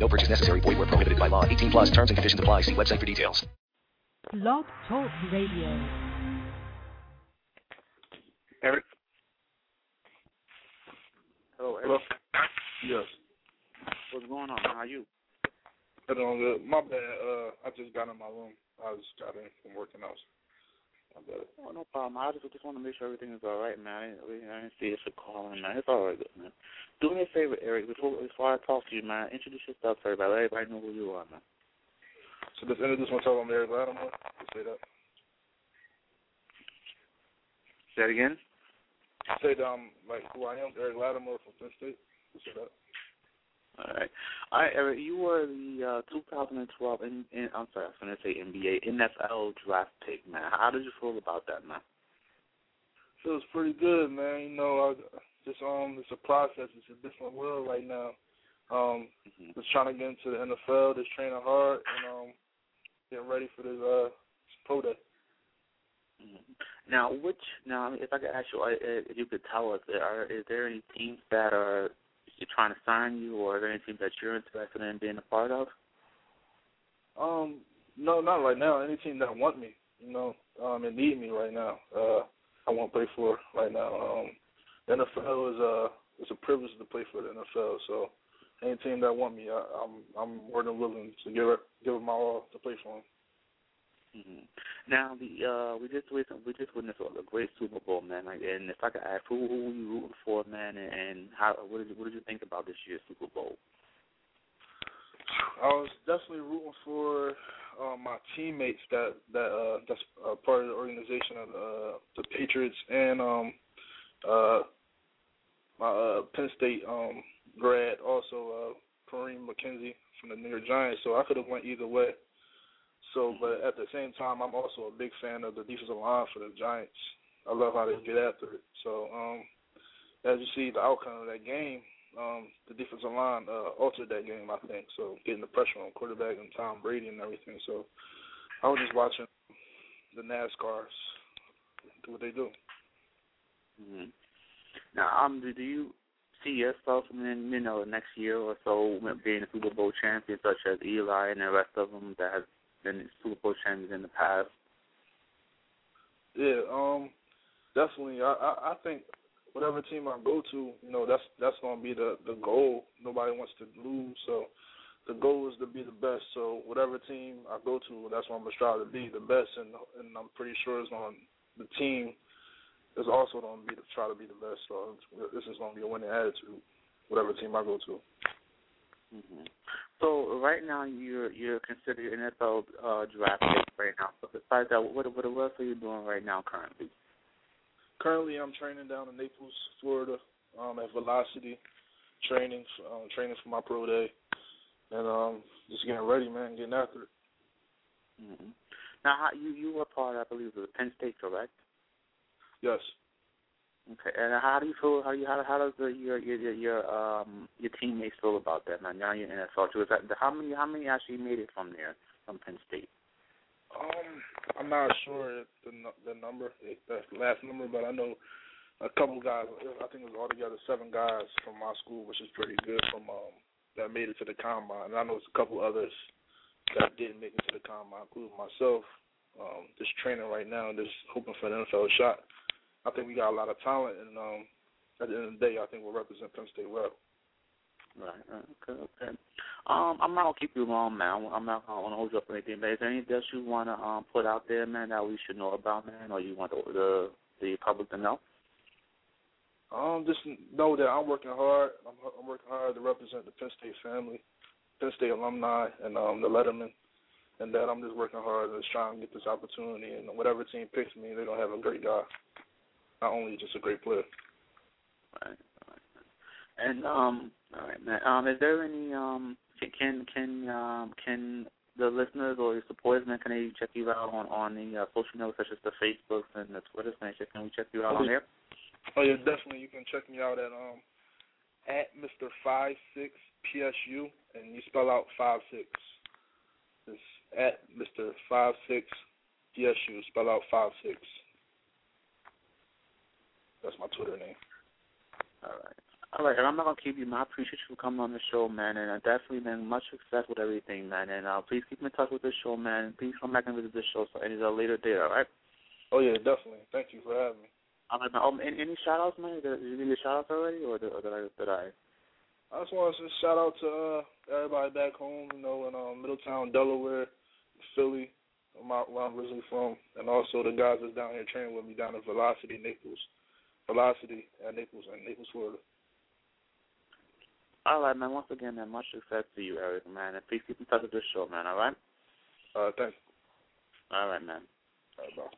No purchase necessary. Void where prohibited by law. 18 plus terms and conditions apply. See website for details. Blog Talk Radio. Eric? Hello, Eric. Yes. What's going on? How are you? I don't good. My bad. Uh, I just got in my room. I just got in from working out. My bad. Oh, no problem. I just, just want to make sure everything is all right, man. I didn't, I didn't see if you're calling, man. It's all right, man. Do me a favor, Eric, before before I talk to you, man. Introduce yourself to everybody. Let everybody know who you are, man. So this introduce myself. I'm Eric Latimore. You say that. Say that again. Say that I'm like who I am, Eric Latimore from Penn State. You say that. All right. All right, Eric, you were the uh, 2012, in, in, I'm sorry, I was going to say NBA, NFL draft pick, man. How did you feel about that, man? Feels pretty good, man. You know, I just um, it's a process. It's a different world right now. Um, Mm-hmm. just trying to get into the NFL, just training hard, and um, getting ready for this uh this pro day. Mhm. Now, which now, if I could ask you, uh, if you could tell us, are is there any teams that are you're trying to sign you, or are there any teams that you're interested in being a part of? Um, no, not right now. Any team that want me, you know, um, and need me right now, uh, I won't play for right now. Um, the NFL is uh, it's a privilege to play for the NFL. So, any team that want me, I, I'm I'm more than willing to give it give it my all to play for them. Hmm Now, the uh, we just recent, we just witnessed a great Super Bowl, man. Like, and if I could ask, who who were you rooting for, man, and, and how what did you, what did you think about this year's Super Bowl? I was definitely rooting for uh, my teammates that that uh, that's uh, part of the organization of uh, the Patriots and um, uh, my uh, Penn State um, grad, also uh, Kareem McKenzie from the New York Giants. So I could have went either way. So, but at the same time, I'm also a big fan of the defensive line for the Giants. I love how they get after it. So, um, as you see, the outcome of that game, um, the defensive line uh, altered that game, I think. So, getting the pressure on quarterback and Tom Brady and everything. So, I was just watching the NASCARs do what they do. hmm Now, um, do, do you see yourself in you know next year or so being a Super Bowl champion, such as Eli and the rest of them that have been Super Bowl champions in the past? Yeah, um, definitely. I, I I think whatever team I go to, you know, that's that's gonna be the the goal. Nobody wants to lose, so the goal is to be the best. So whatever team I go to, that's what I'm gonna strive to be the best, and and I'm pretty sure it's going the team is also gonna be to try to be the best. So this is gonna be a winning attitude, whatever team I go to. hmm So right now you're you're considered an NFL uh, draft pick right now. But besides that, what what else are you doing right now currently? Currently, I'm training down in Naples, Florida, um, at Velocity, training um, training for my pro day, and um, just getting ready, man, getting after it. hmm Now, how, you you were part, I believe, of Penn State, correct? Yes. Okay, and how do you feel? How do you how how does the, your your your um your teammates feel about that? Now, now you're in NFL too. Is that how many how many actually made it from there from Penn State? Um, I'm not sure the the number, the last number, but I know a couple guys. I think it was altogether seven guys from my school, which is pretty good. From um, that made it to the combine, and I know it's a couple others that didn't make it to the combine, including myself. Um, just training right now, just hoping for an NFL shot. I think we got a lot of talent, and um, at the end of the day, I think we'll represent Penn State well. Right. right, Okay. Okay. Um, I'm not gonna keep you long, man. I'm not gonna hold you up or anything. But is there anything else you wanna um put out there, man, that we should know about, man, or you want the the, the public to know? Um, just know that I'm working hard. I'm, I'm working hard to represent the Penn State family, Penn State alumni, and um, the Letterman, and that I'm just working hard to try and get this opportunity. And whatever team picks me, they're gonna have a great guy, not only just a great player. Right. right. And um, all right, man. Um, is there any um can can can um can the listeners or your supporters, man, can they check you out on on the uh, social media such as the Facebooks and the Twitters, man? Can we check you out on there? Oh yeah, definitely. You can check me out at um at Mr. Five Six PSU, and you spell out five six. It's at Mr. Five Six PSU. Spell out five six. That's my Twitter name. All right. All right, and I'm not gonna keep you, man. I appreciate you for coming on the show, man, and uh, definitely, man, much success with everything, man. And uh, please keep in touch with the show, man. Please come back and visit the show so any a later date, all right? Oh yeah, definitely. Thank you for having me. All right, man. Um, any, any shout outs, man? Did, did you need me a shout outs already, or did, or did I? Did I? I just want to shout out to uh, everybody back home, you know, in um, Middletown, Delaware, Philly, where I'm originally from, and also the guys that's down here training with me down in Velocity, Naples, Velocity at Naples and Naples, Florida. All right, man. Once again, man, much success to you, Eric, man. And please keep in touch with this show, man. All right. Uh, thanks. All right, man. All right, bye.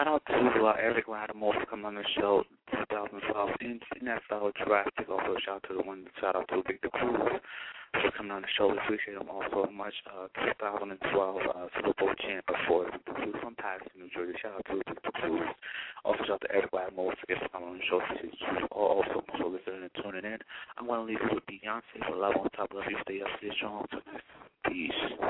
Uh, Eric Latimore for coming on the show 2012 in NFL draft. Also, shout out to the one, shout out to Victor Cruz for coming on the show. We appreciate him also much. Uh, 2012 uh, Super Bowl champ for Victor Cruz from Paterson, New Jersey. Shout out to Victor Cruz. Also, shout out to Eric Latimore for coming on the show. Thank you Also, also listening and tuning in. I'm going to leave you with Beyonce for Love on Top of You. Stay up, stay strong. Peace.